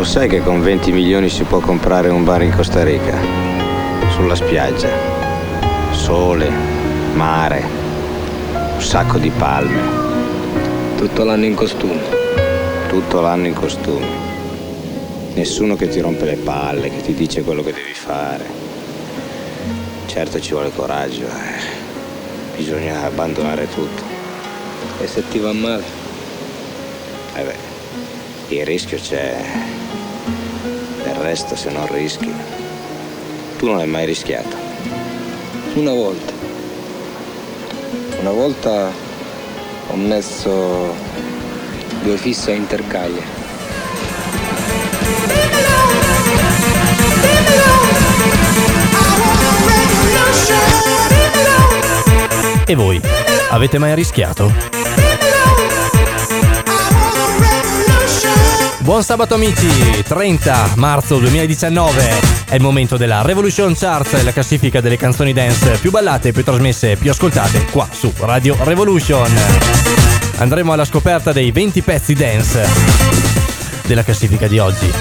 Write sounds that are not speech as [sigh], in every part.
Lo sai che con 20 milioni si può comprare un bar in Costa Rica? Sulla spiaggia. Sole, mare, un sacco di palme. Tutto l'anno in costume. Tutto l'anno in costume. Nessuno che ti rompe le palle, che ti dice quello che devi fare. Certo ci vuole coraggio, eh. bisogna abbandonare tutto. E se ti va male? Eh beh, il rischio c'è. Del resto se non rischi. Tu non hai mai rischiato. Una volta. Una volta ho messo due fisse a intercaglie. E voi? Avete mai rischiato? Buon sabato amici, 30 marzo 2019 è il momento della Revolution Charts, la classifica delle canzoni dance più ballate, più trasmesse, più ascoltate qua su Radio Revolution. Andremo alla scoperta dei 20 pezzi dance della classifica di oggi.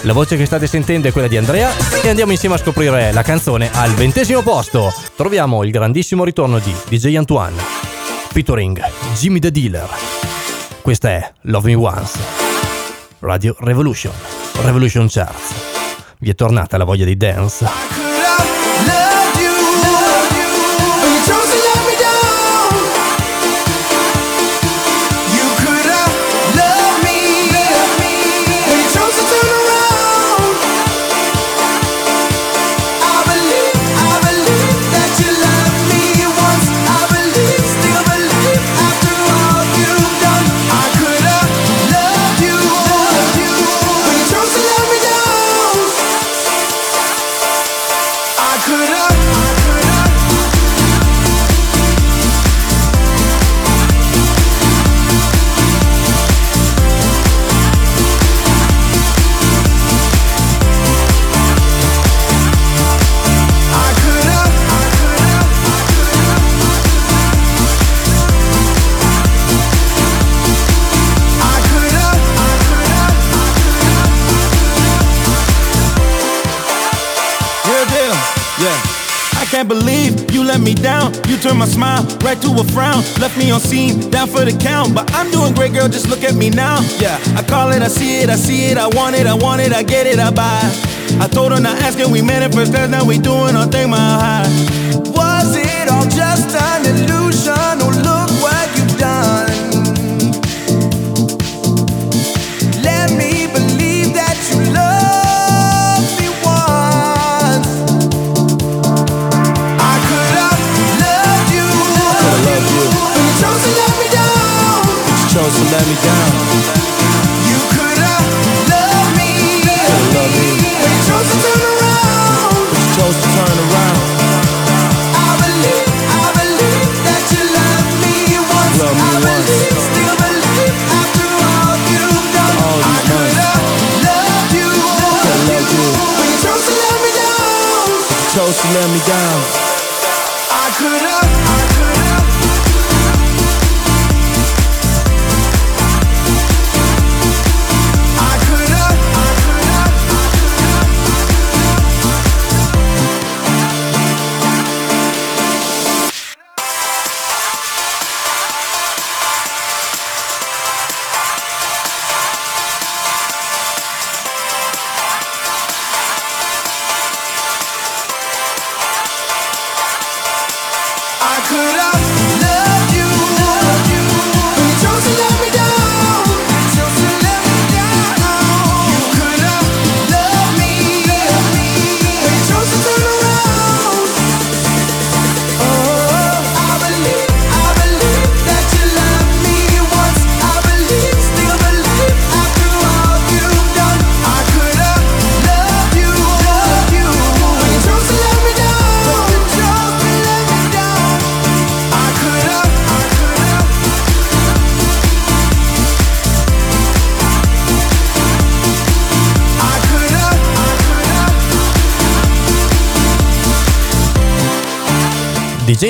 La voce che state sentendo è quella di Andrea e andiamo insieme a scoprire la canzone al ventesimo posto. Troviamo il grandissimo ritorno di DJ Antoine, featuring Jimmy the Dealer. Questa è Love Me Once. Radio Revolution, Revolution Charts. Vi è tornata la voglia di dance? Turn my smile right to a frown. Left me on scene, down for the count. But I'm doing great, girl, just look at me now. Yeah, I call it, I see it, I see it, I want it, I want it, I get it, I buy. I told her not asking, we manifest now we doing our thing, my high. Let me down. I could have.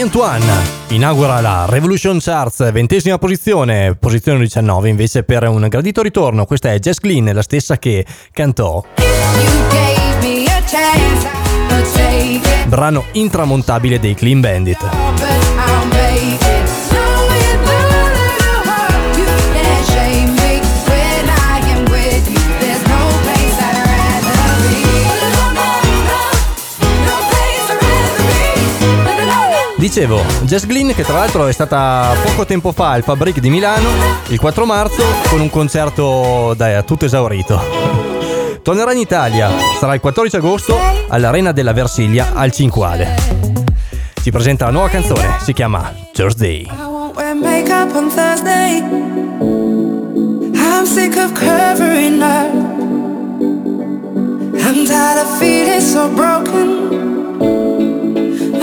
Antoine inaugura la Revolution Charts, ventesima posizione, posizione 19 invece per un gradito ritorno. Questa è Jess Glynn, la stessa che cantò. Brano intramontabile dei Clean Bandit. Dicevo, Jess Glynn che tra l'altro è stata poco tempo fa al Fabric di Milano, il 4 marzo, con un concerto dai, tutto esaurito. Tornerà in Italia, sarà il 14 agosto all'Arena della Versilia al Cinquale. Ci presenta la nuova canzone, si chiama Thursday. I'm sick of covering up. I'm tired of feeling so broken.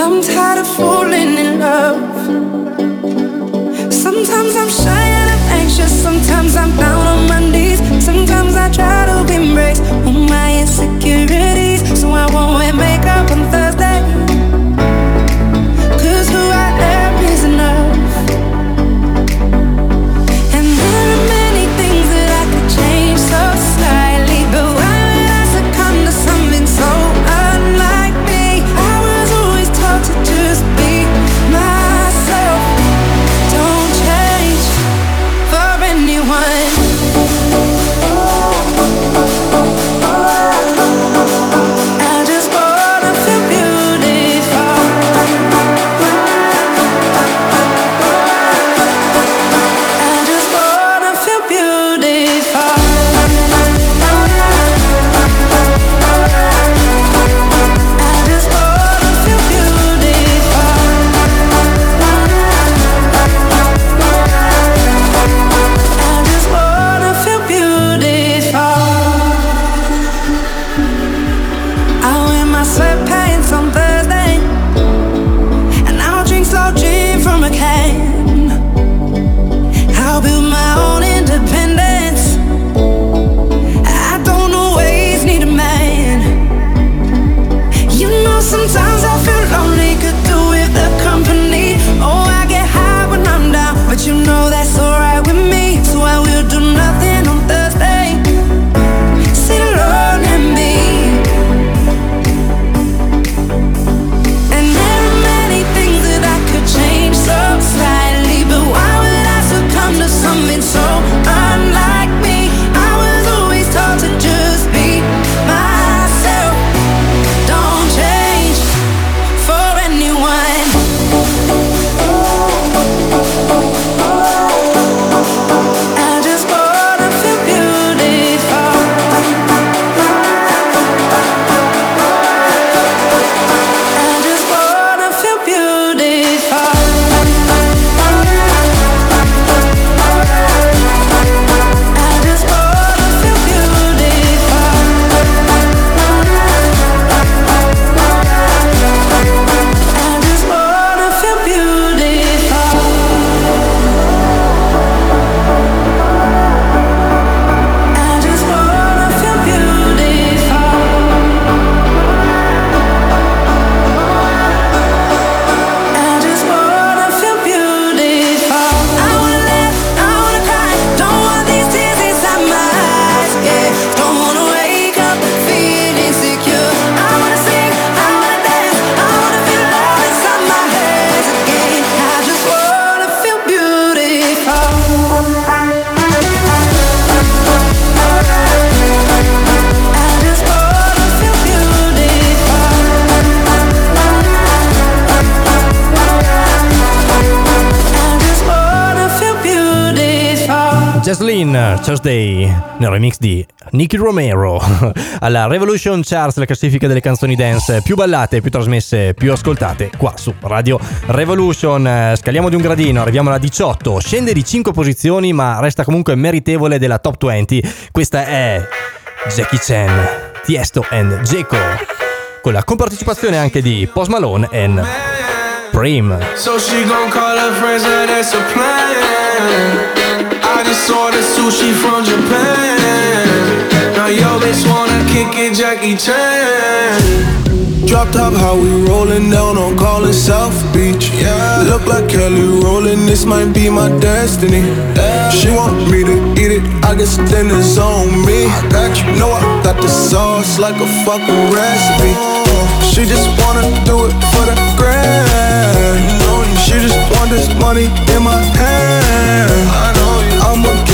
I'm tired of falling in love. Sometimes I'm shy and I'm anxious. Sometimes I'm down on my knees. Sometimes I try to embrace all my insecurities. So I won't wear makeup on Thursday. Jaslyn Thursday nel remix di Nicky Romero [laughs] alla Revolution Charts, la classifica delle canzoni dance più ballate, più trasmesse, più ascoltate qua su Radio Revolution. Scaliamo di un gradino, arriviamo alla 18, scende di 5 posizioni ma resta comunque meritevole della top 20. Questa è Jackie Chan, Tiesto and Jeco con la compartecipazione anche di Post Malone e Prim. So she gon' call her friends and that's a plan. I just ordered sushi from Japan. Now yo bitch wanna kick it, Jackie Chan. Drop top, how we rolling down on calling South Beach. Yeah. Look like Kelly rolling, this might be my destiny. She want me to eat it, I guess then it's on me. I got you, know I got the sauce like a fucking recipe. She just wanna do it for the grand. She just want this money in my hand. I'ma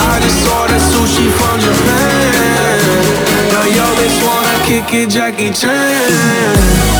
I just ordered sushi from Japan. Now yo bitch wanna kick it, Jackie Chan.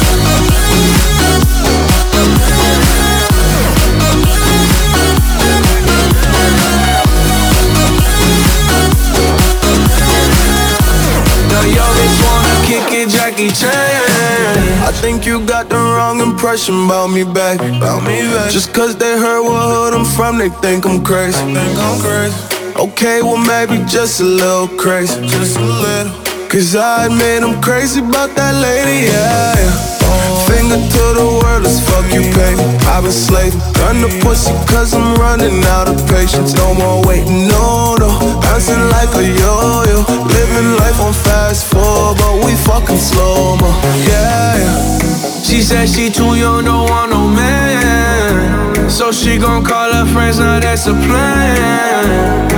I think you got the wrong impression about me back. About me back. Just cause they heard what hood I'm from, they think I'm crazy. Think I'm crazy. Okay, well maybe just a little crazy. Just a little. Cause I admit I'm crazy about that lady, yeah. yeah. Finger to the world, let's fuck you, baby. I've been slaving, done the pussy cause I'm running out of patience. No more waiting, no, no. Bouncing like a yo-yo. Living life on fast forward, but we fucking slow mo. Yeah, yeah. She said she too young, don't want no man. So she gon' call her friends, now that's a plan.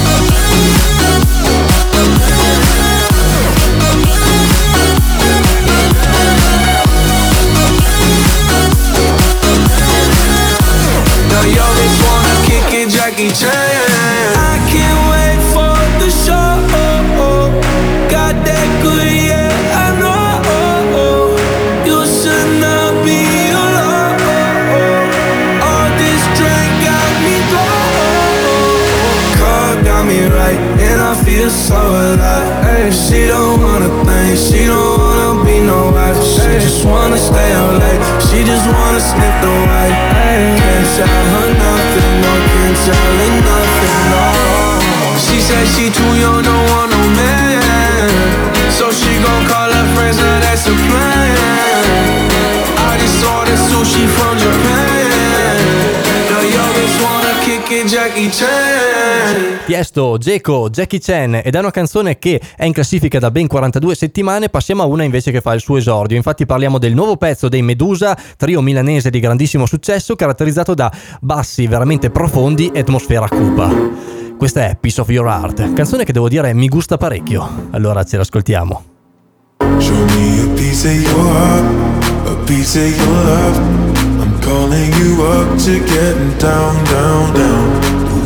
Now yo bitch wanna kick it, Jackie Chan. I can't wait for the show. Got that good, yeah, I know. You should not be alone. All this drink got me low. Car got me right, and I feel so alive. Ay, she don't wanna think, she don't wanna be no wife. She no, can't tell her nothing, no. She said she Tiesto, Geco, Jackie Chan ed è una canzone che è in classifica da ben 42 settimane, passiamo a una invece che fa il suo esordio. Infatti parliamo del nuovo pezzo dei Medusa, trio milanese di grandissimo successo caratterizzato da bassi veramente profondi e atmosfera cupa. Questa è Piece of Your Heart, canzone che devo dire mi gusta parecchio. Allora ce l'ascoltiamo. Show me a piece of your heart, a piece of your love. I'm calling you up to getting down, down, down.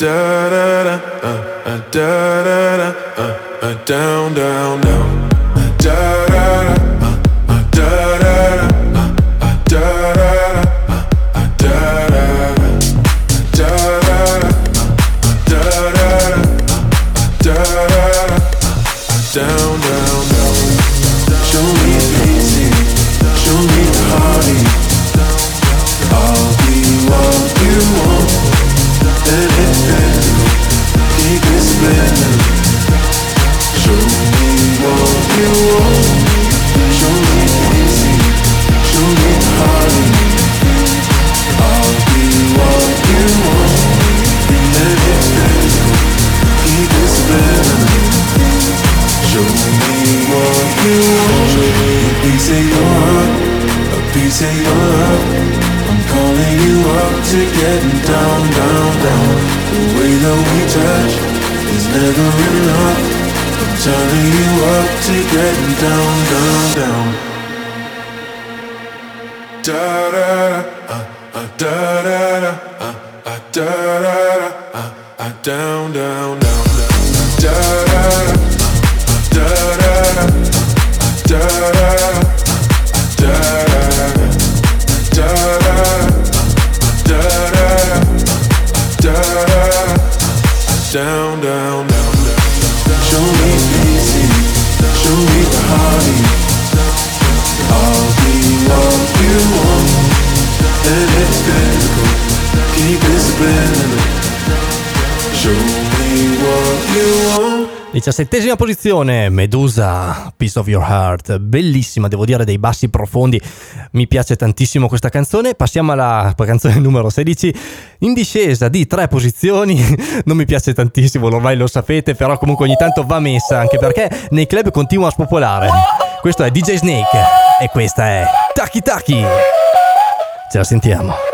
Da da da, uh, uh, da da da, uh, uh, down, down, down. Da da da, uh, uh, da da da, Show me what you want. Diciassettesima posizione, Medusa, Piece of Your Heart, bellissima, devo dire, dei bassi profondi, mi piace tantissimo questa canzone. Passiamo alla canzone numero 16, in discesa di tre posizioni, [laughs] non mi piace tantissimo, ormai lo sapete, però comunque ogni tanto va messa, anche perché nei club continua a spopolare. Questo è DJ Snake e questa è Taki Taki. Ce la sentiamo.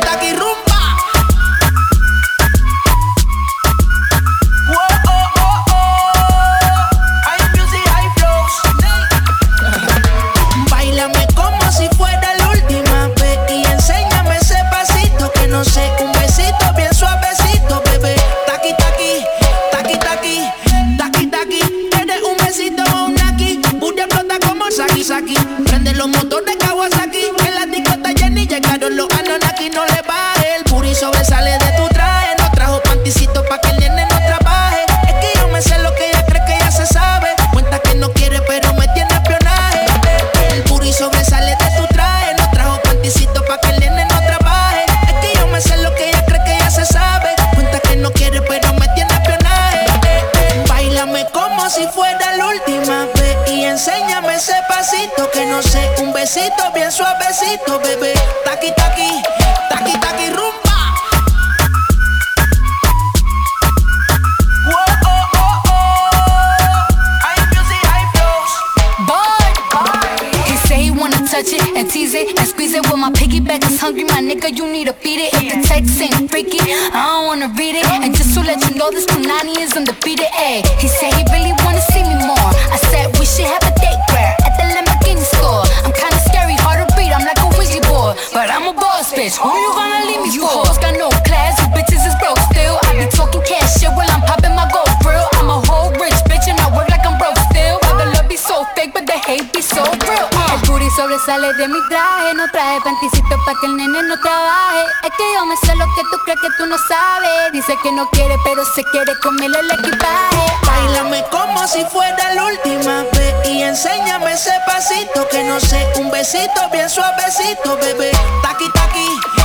se quiere comer el equipaje. Bailame como si fuera la última vez y enséñame ese pasito que no sé, un besito bien suavecito, bebé. Taqui taqui.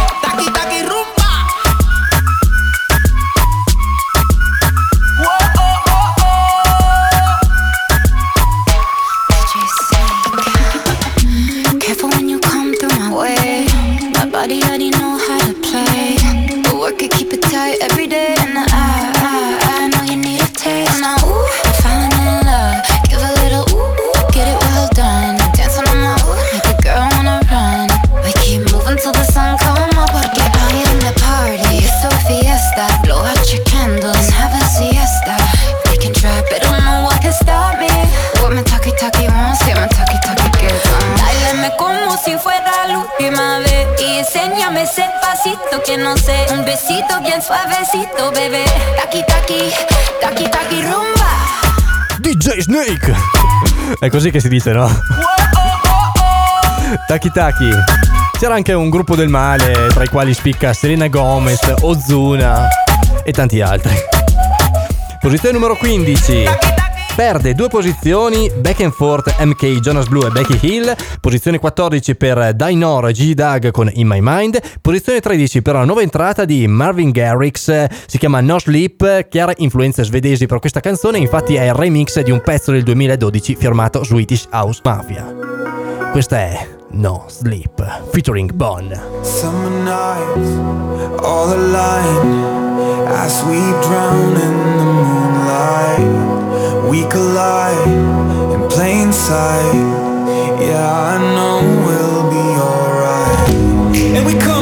Suavecito, bebé. Taki, taki, taki, taki, rumba. DJ Snake. È così che si dice, no? Taki, taki. C'era anche un gruppo del male, tra i quali spicca Selena Gomez, Ozuna e tanti altri. Posizione numero 15 perde due posizioni back and forth MK Jonas Blue e Becky Hill, posizione 14 per Dainor G Doug con In My Mind, posizione 13 per la nuova entrata di Marvin Garrix, si chiama No Sleep, chiare influenze svedesi per questa canzone, infatti è il remix di un pezzo del 2012 firmato Swedish House Mafia. Questa è No Sleep, featuring Bon. Summer nights, all aligned, as we drown in the moonlight. We collide in plain sight. Yeah, I know we'll be alright. And we come.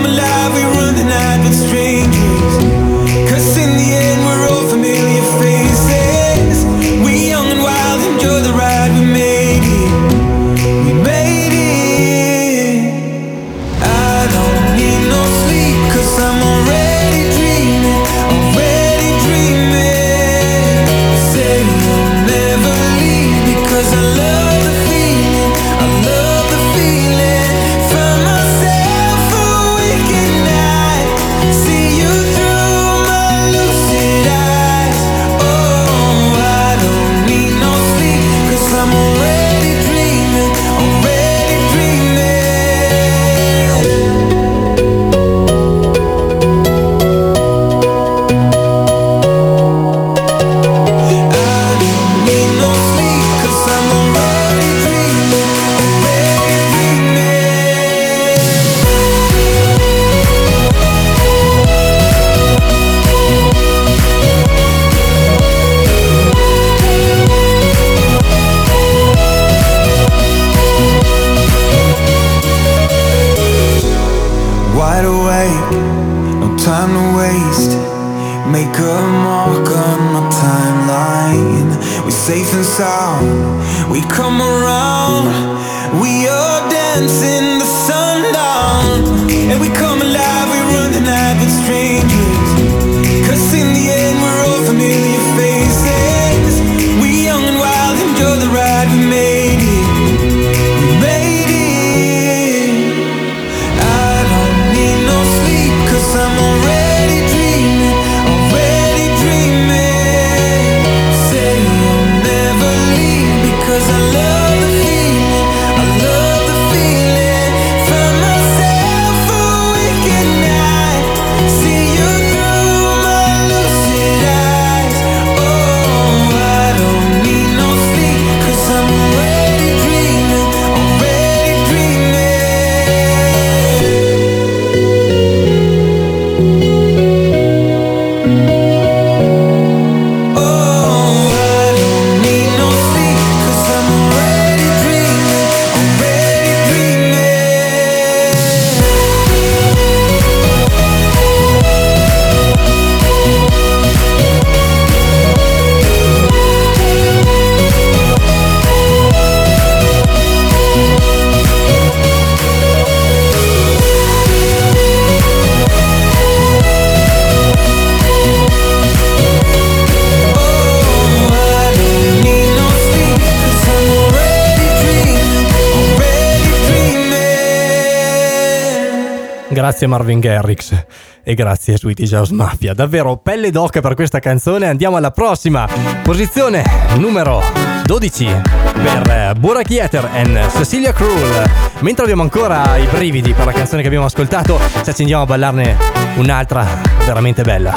grazie Marvin Garrix e grazie Sweetie House Mafia. Davvero pelle d'oca per questa canzone. Andiamo alla prossima posizione numero 12 per eh, Burak Yeter e Cecilia Krull. Mentre abbiamo ancora i brividi per la canzone che abbiamo ascoltato, ci accendiamo a ballarne un'altra veramente bella.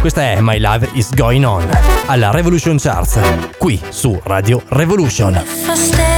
Questa è My Love is Going On alla Revolution Charts, qui su Radio Revolution.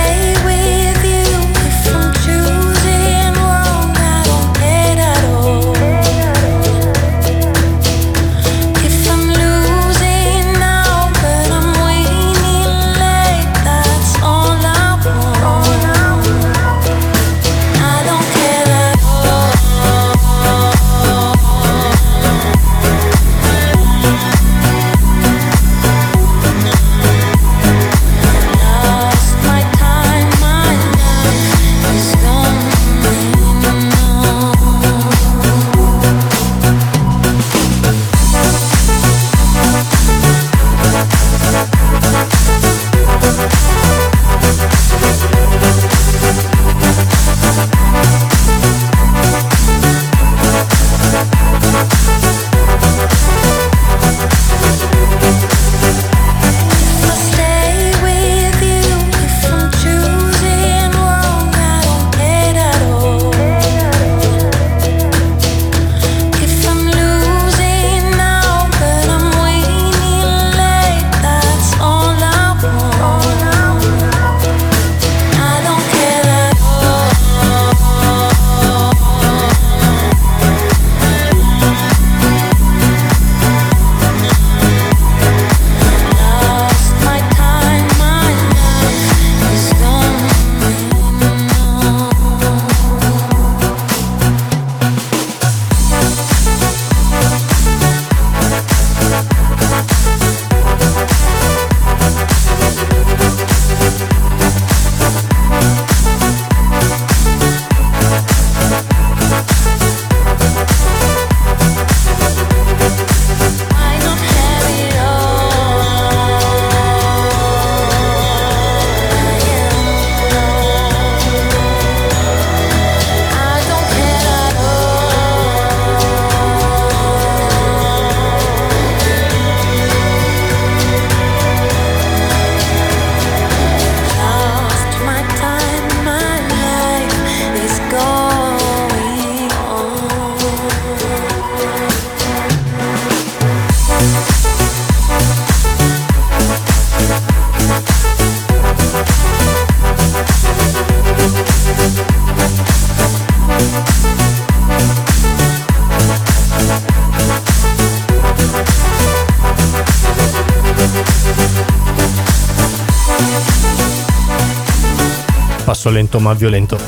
Passo lento ma violento.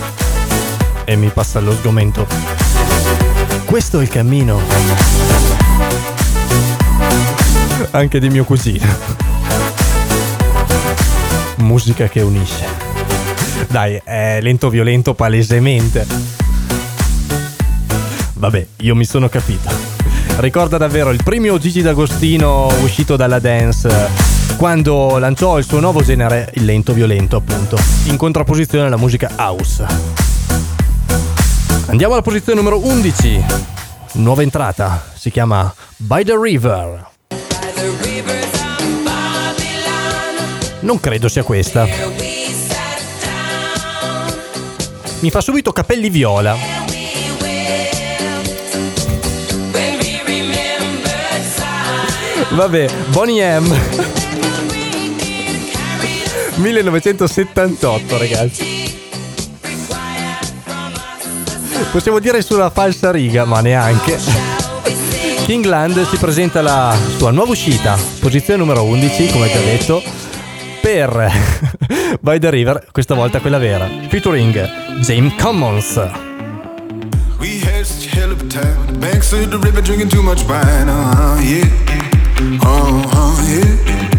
E mi passa lo sgomento. Questo è il cammino. Anche di mio cugino. Musica che unisce. Dai, è lento violento palesemente. Vabbè, io mi sono capito. Ricorda davvero il primo Gigi D'Agostino uscito dalla dance quando lanciò il suo nuovo genere, il lento violento appunto, in contrapposizione alla musica house. Andiamo alla posizione numero 11. Nuova entrata, si chiama By the River. Non credo sia questa. Mi fa subito capelli viola. Vabbè, Bonnie M. 1978, ragazzi. Possiamo dire sulla falsa riga, ma neanche. Kingland ci presenta la sua nuova uscita, posizione numero 11, come già detto, per [laughs] By the River, questa volta quella vera, featuring James Commons. We had such a hell of a time. Banks of the river drinking too much wine. Uh-huh, yeah. Uh-huh, yeah.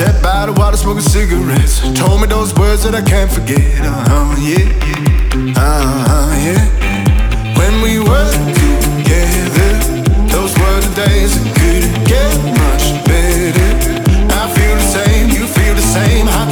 Sat by the water smoking cigarettes. Told me those words that I can't forget. Uh-huh, yeah. Uh-huh, yeah. When we were together, those were the days that couldn't get much better. I feel the same, you feel the same. I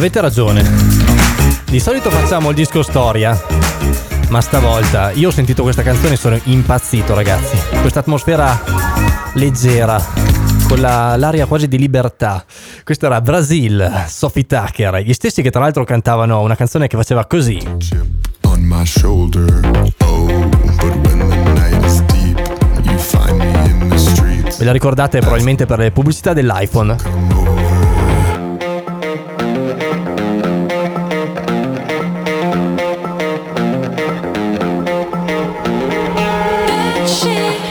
avete ragione. Di solito facciamo il disco storia, ma stavolta io ho sentito questa canzone e sono impazzito, ragazzi. Questa atmosfera leggera, con la- l'aria quasi di libertà. Questo era Brasil, Sophie Tucker, gli stessi che tra l'altro cantavano una canzone che faceva così. on my shoulder. Oh, but when the night is deep, you find me in the streets. Ve la ricordate probabilmente per le pubblicità dell'iPhone?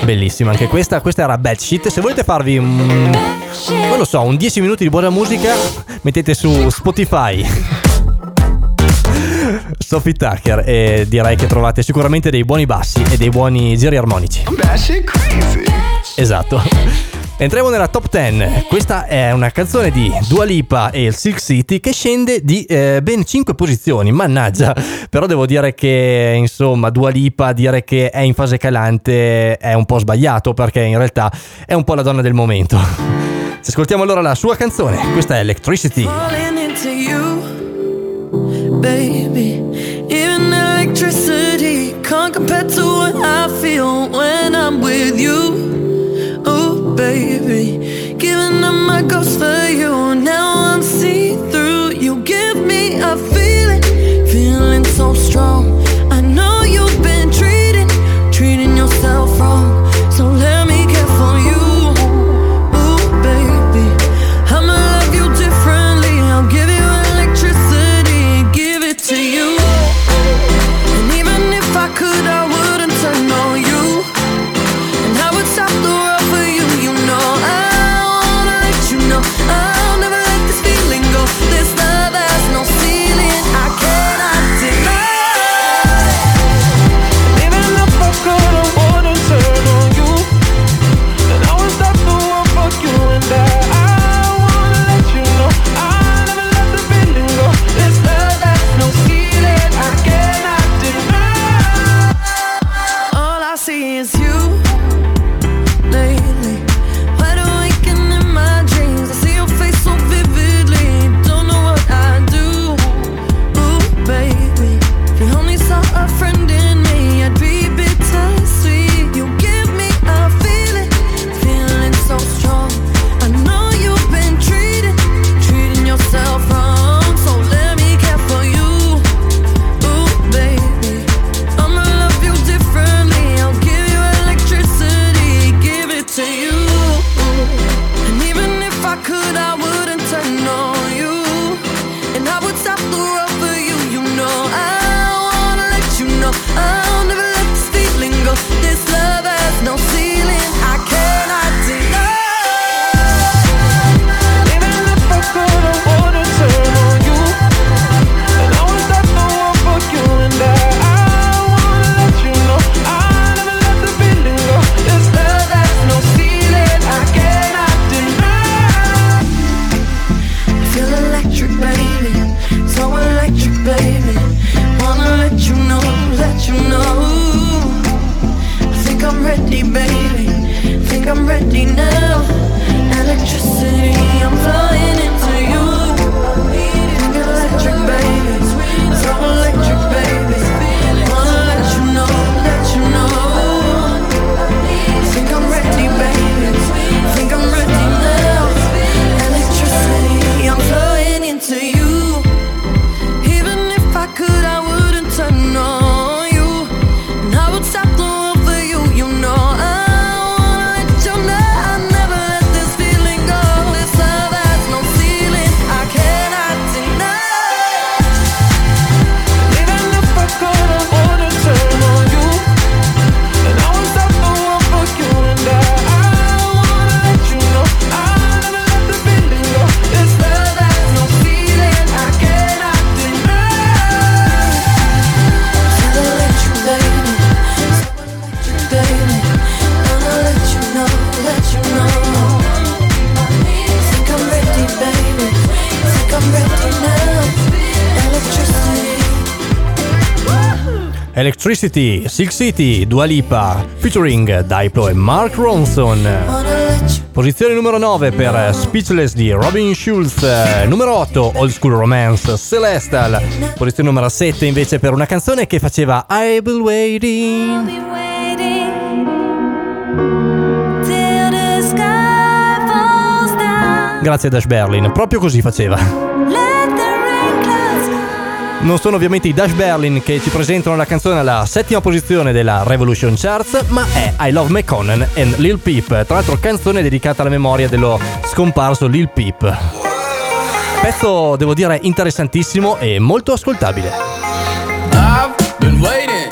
Bellissima anche questa, questa era Bad Shit. Se volete farvi un, non lo so, un 10 minuti di buona musica, mettete su Spotify Sophie Tucker e direi che trovate sicuramente dei buoni bassi e dei buoni giri armonici. Esatto. Entriamo nella top 10. Questa è una canzone di Dua Lipa e il Silk City che scende di eh, ben 5 posizioni. Mannaggia, [laughs] però devo dire che insomma Dua Lipa dire che è in fase calante è un po' sbagliato perché in realtà è un po' la donna del momento. [laughs] Ci ascoltiamo allora la sua canzone. Questa è Electricity. falling baby. Even electricity can't compare to what I feel when I'm with you. Baby, giving up my ghost for you. Now Electricity, Silk City, Dua Lipa, featuring Diplo e Mark Ronson. Posizione numero 9 per Speechless di Robin Schulz, numero 8 Old School Romance Celestial, posizione numero 7 invece per una canzone che faceva I've been waiting. Grazie a Dash Berlin, proprio così faceva. Non sono ovviamente i Dash Berlin che ci presentano la canzone alla settima posizione della Revolution Charts, ma è I Love McConan and Lil Peep, tra l'altro canzone dedicata alla memoria dello scomparso Lil Peep. Pezzo, devo dire, interessantissimo e molto ascoltabile. I've been waiting.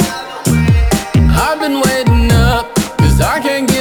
I've been waiting up, cause I can't get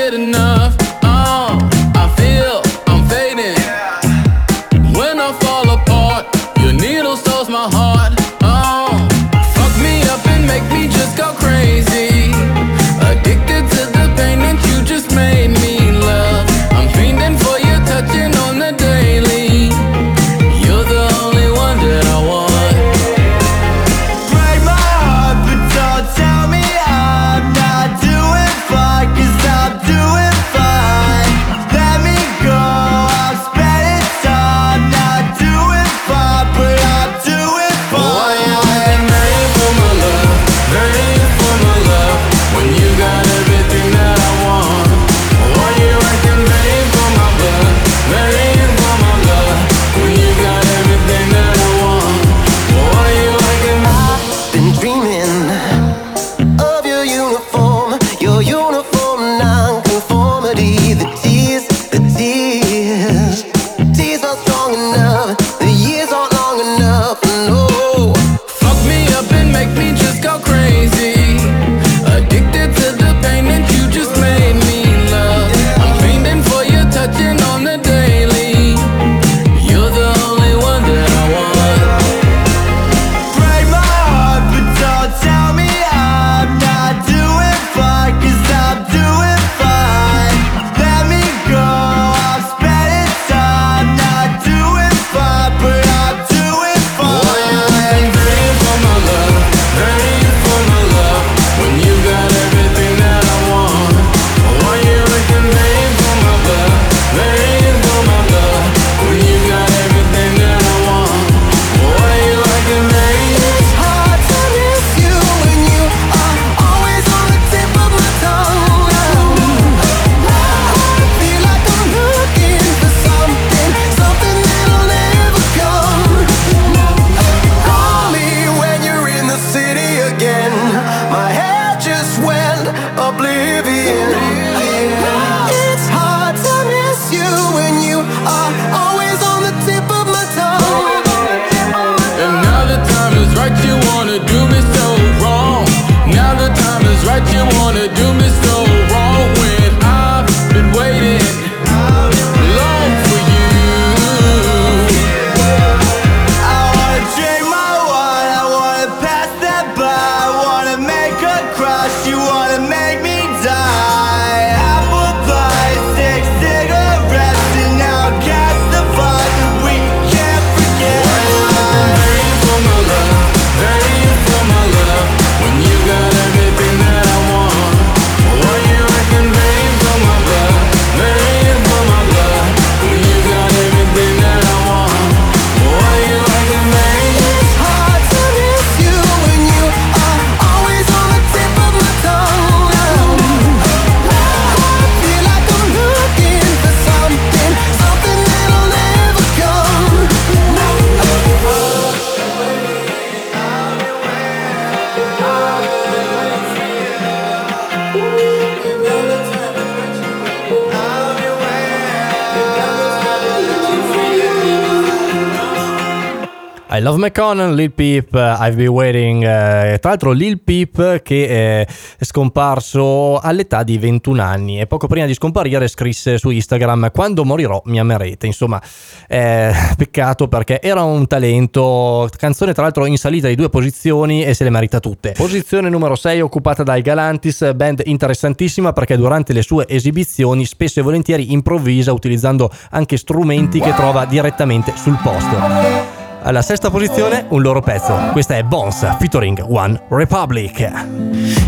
Love McConnell, Lil Peep, eh, I've Been Waiting. Eh, tra l'altro, Lil Peep che eh, è scomparso all'età di 21 anni e poco prima di scomparire scrisse su Instagram: Quando morirò mi amerete. Insomma, eh, [laughs] peccato perché era un talento. Canzone, tra l'altro, in salita di due posizioni e se le merita tutte. Posizione numero 6 occupata dai Galantis, band interessantissima perché durante le sue esibizioni spesso e volentieri improvvisa utilizzando anche strumenti che trova direttamente sul posto. Alla sesta posizione un loro pezzo. Questa è Bones featuring One Republic.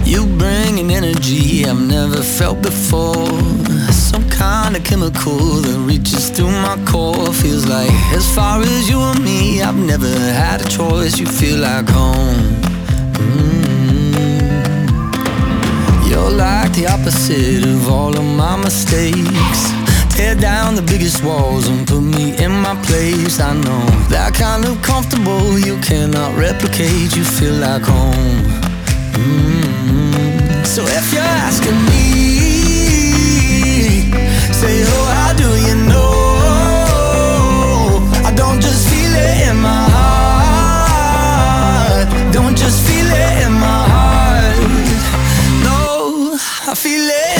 You bring an energy I've never felt before. Some kind of chemical that reaches through my core. Feels like as far as you and me, I've never had a choice. You feel like home. Mm-hmm. You're like the opposite of all of my mistakes. Tear down the biggest walls and put me in my place. I know that kind of comfortable you cannot replicate. You feel like home. Mm-hmm. So if you're asking me, say, oh, how do you know? I don't just feel it in my heart. Don't just feel it in my heart. No, I feel it.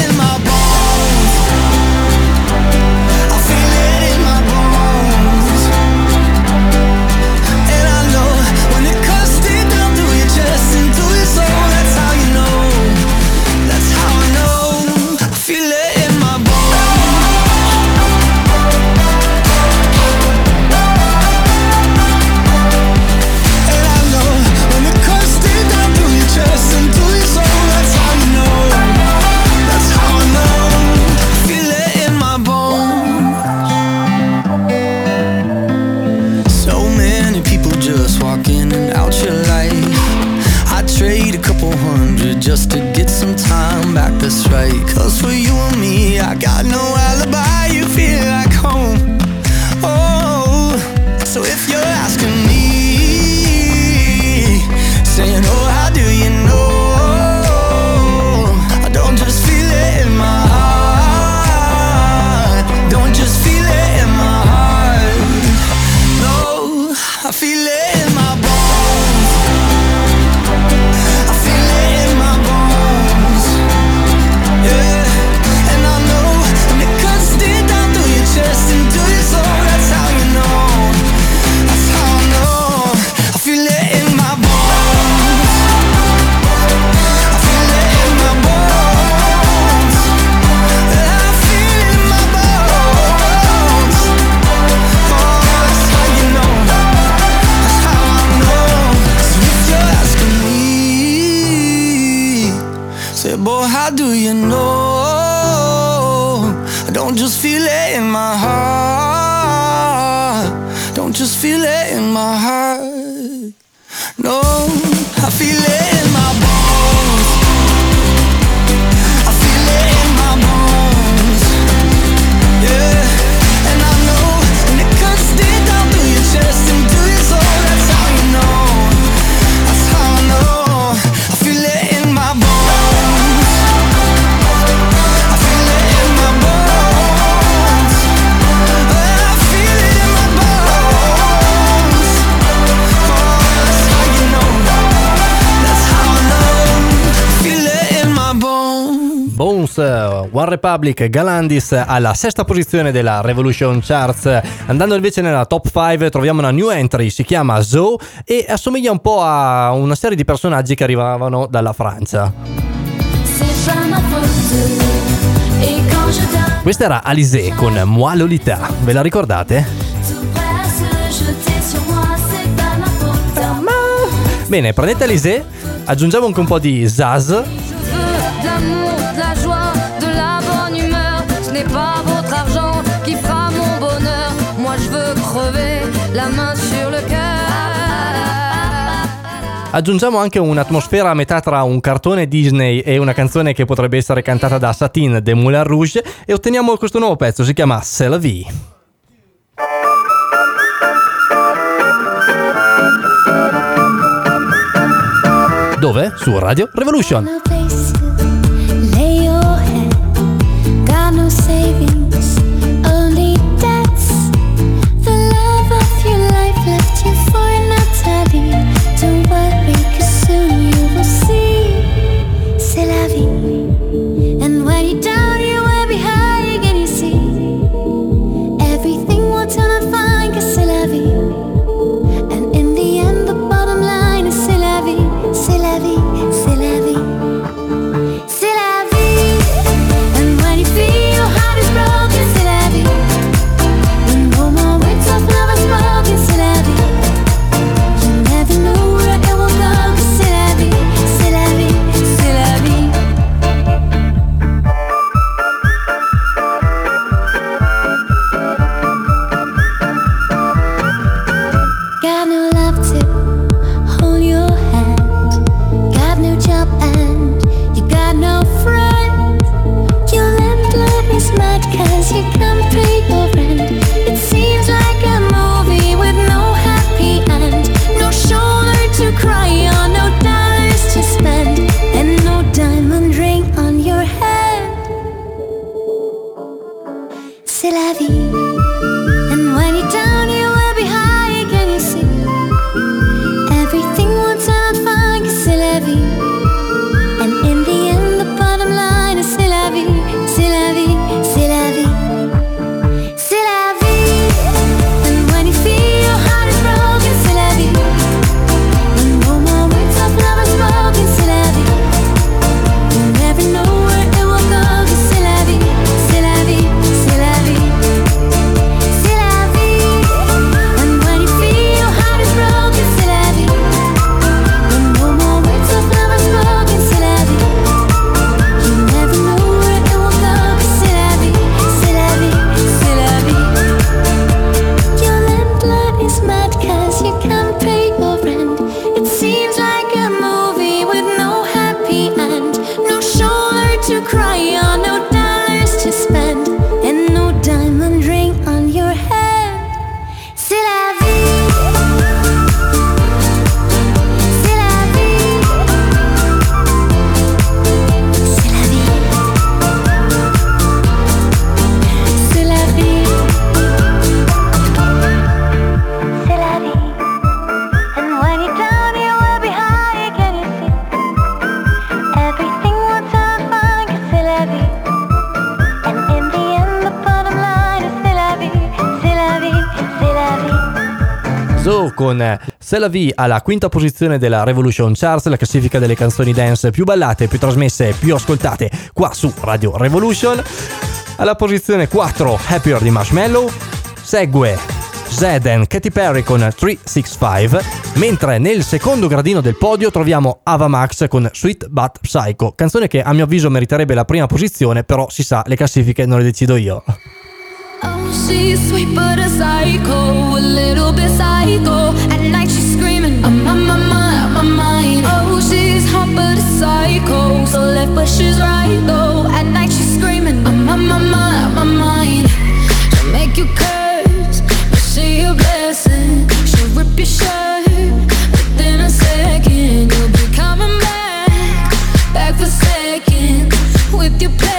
所以。Republic Galandis alla sesta posizione della Revolution Charts. Andando invece nella top 5 troviamo una new entry, si chiama Zoe e assomiglia un po' a una serie di personaggi che arrivavano dalla Francia. Questa era Alizé con Moi Lolita, ve la ricordate? Bene, prendete Alizé, aggiungiamo anche un po' di Zaz Aggiungiamo anche un'atmosfera a metà tra un cartone Disney e una canzone che potrebbe essere cantata da Satin de Moulin Rouge e otteniamo questo nuovo pezzo, si chiama C'est la vie. Dove? Su Radio Revolution. la vie. con C'est V alla quinta posizione della Revolution Charts, la classifica delle canzoni dance più ballate, più trasmesse, e più ascoltate qua su Radio Revolution. Alla posizione 4 Happier di Marshmallow, segue Zed Zeden, Katy Perry con 365, mentre nel secondo gradino del podio troviamo Ava Max con Sweet But Psycho, canzone che a mio avviso meriterebbe la prima posizione, però si sa, le classifiche non le decido io. She's sweet but a psycho, a little bit psycho. At night she's screaming, I'm on my mind, on my mind. Oh, she's hot but a psycho, so left but she's right though. At night she's screaming, I'm on my mind, on my mind. She'll make you curse, but she a blessing. She'll rip your shirt within a second. You'll be coming back, back for seconds with your play.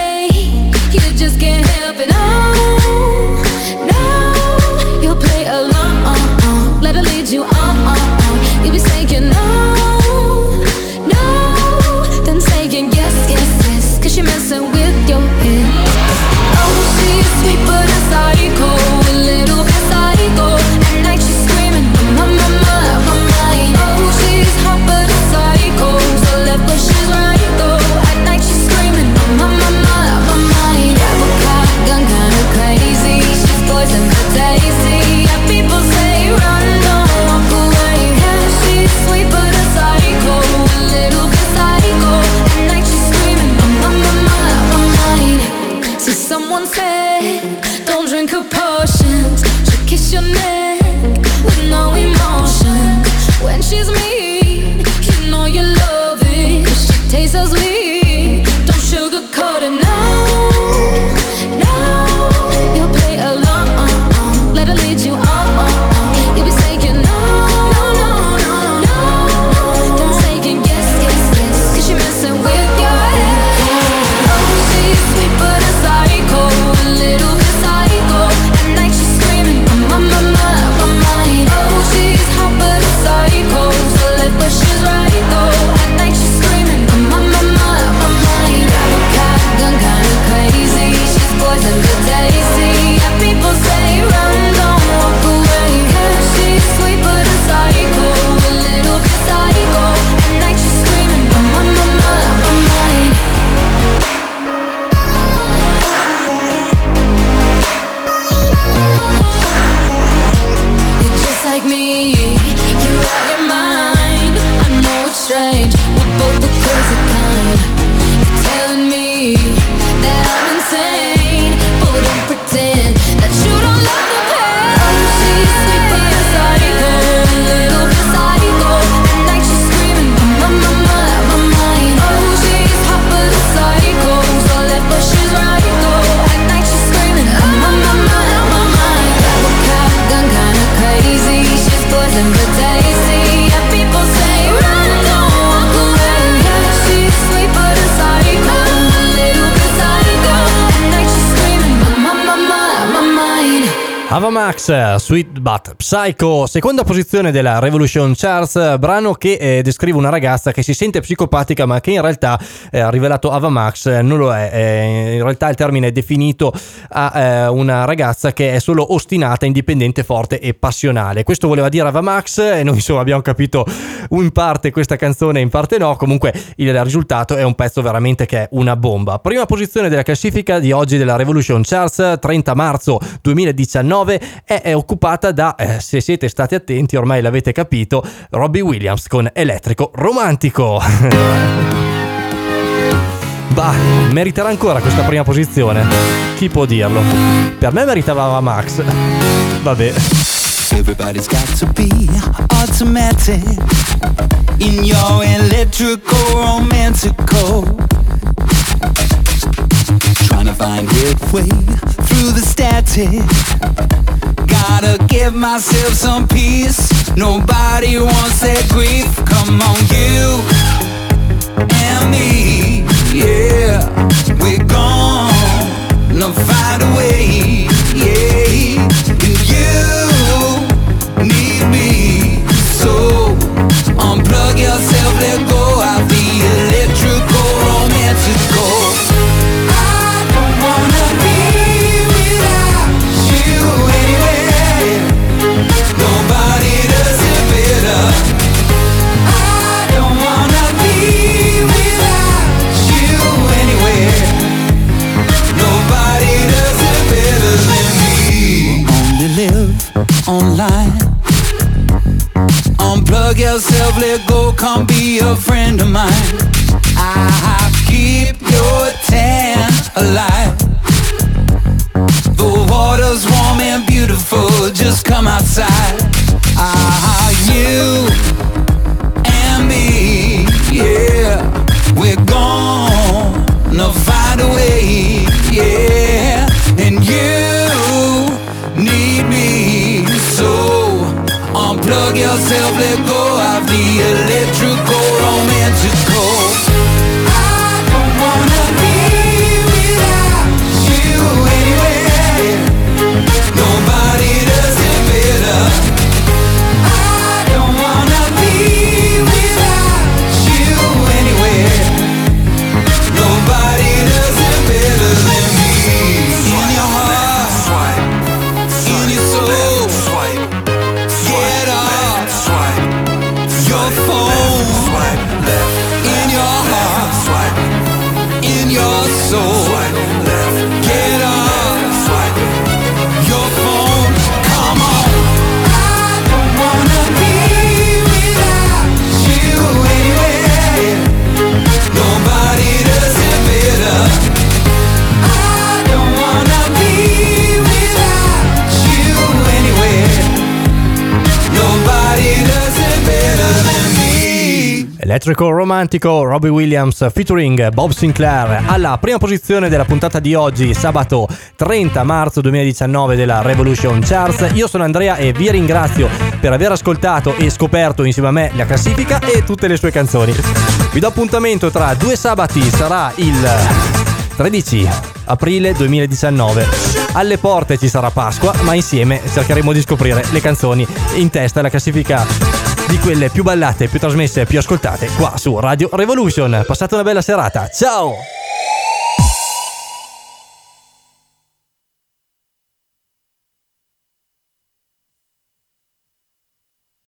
Avamax, Sweet But Psycho, seconda posizione della Revolution Charts, brano che eh, descrive una ragazza che si sente psicopatica ma che in realtà eh, rivelato Avamax eh, non lo è, eh, in realtà il termine è definito a eh, una ragazza che è solo ostinata, indipendente, forte e passionale. Questo voleva dire Avamax e noi insomma abbiamo capito in parte questa canzone, in parte no, comunque il risultato è un pezzo veramente che è una bomba. Prima posizione della classifica di oggi della Revolution Charts, 30 marzo 2019, è, è occupata da, eh, se siete stati attenti ormai l'avete capito, Robbie Williams con Elettrico Romantico. [laughs] Bah, meriterà ancora questa prima posizione. Chi può dirlo? Per me meritava Max. Vabbè. Everybody's got to be automatic in your electrical romantical. Trying to find your way through the static. Gotta give myself some peace. Nobody wants that grief. Come on, you and me. Yeah, we're gonna find a way. Online. Unplug yourself, let go, come be a friend of mine. I keep your tan alive. The water's warm and beautiful, just come outside. Ah, you and me, yeah, we're gonna find a way, yeah, and you unplug yourself, let go of the electrical romantical. I Elettrico romantico Robbie Williams featuring Bob Sinclair alla prima posizione della puntata di oggi, sabato 30 marzo 2019 della Revolution Charts. Io sono Andrea e vi ringrazio per aver ascoltato e scoperto insieme a me la classifica e tutte le sue canzoni. Vi do appuntamento tra due sabati, sarà il 13 aprile 2019. Alle porte ci sarà Pasqua, ma insieme cercheremo di scoprire le canzoni in testa alla classifica di quelle più ballate, più trasmesse, più ascoltate qua su Radio Revolution. Passate una bella serata. Ciao!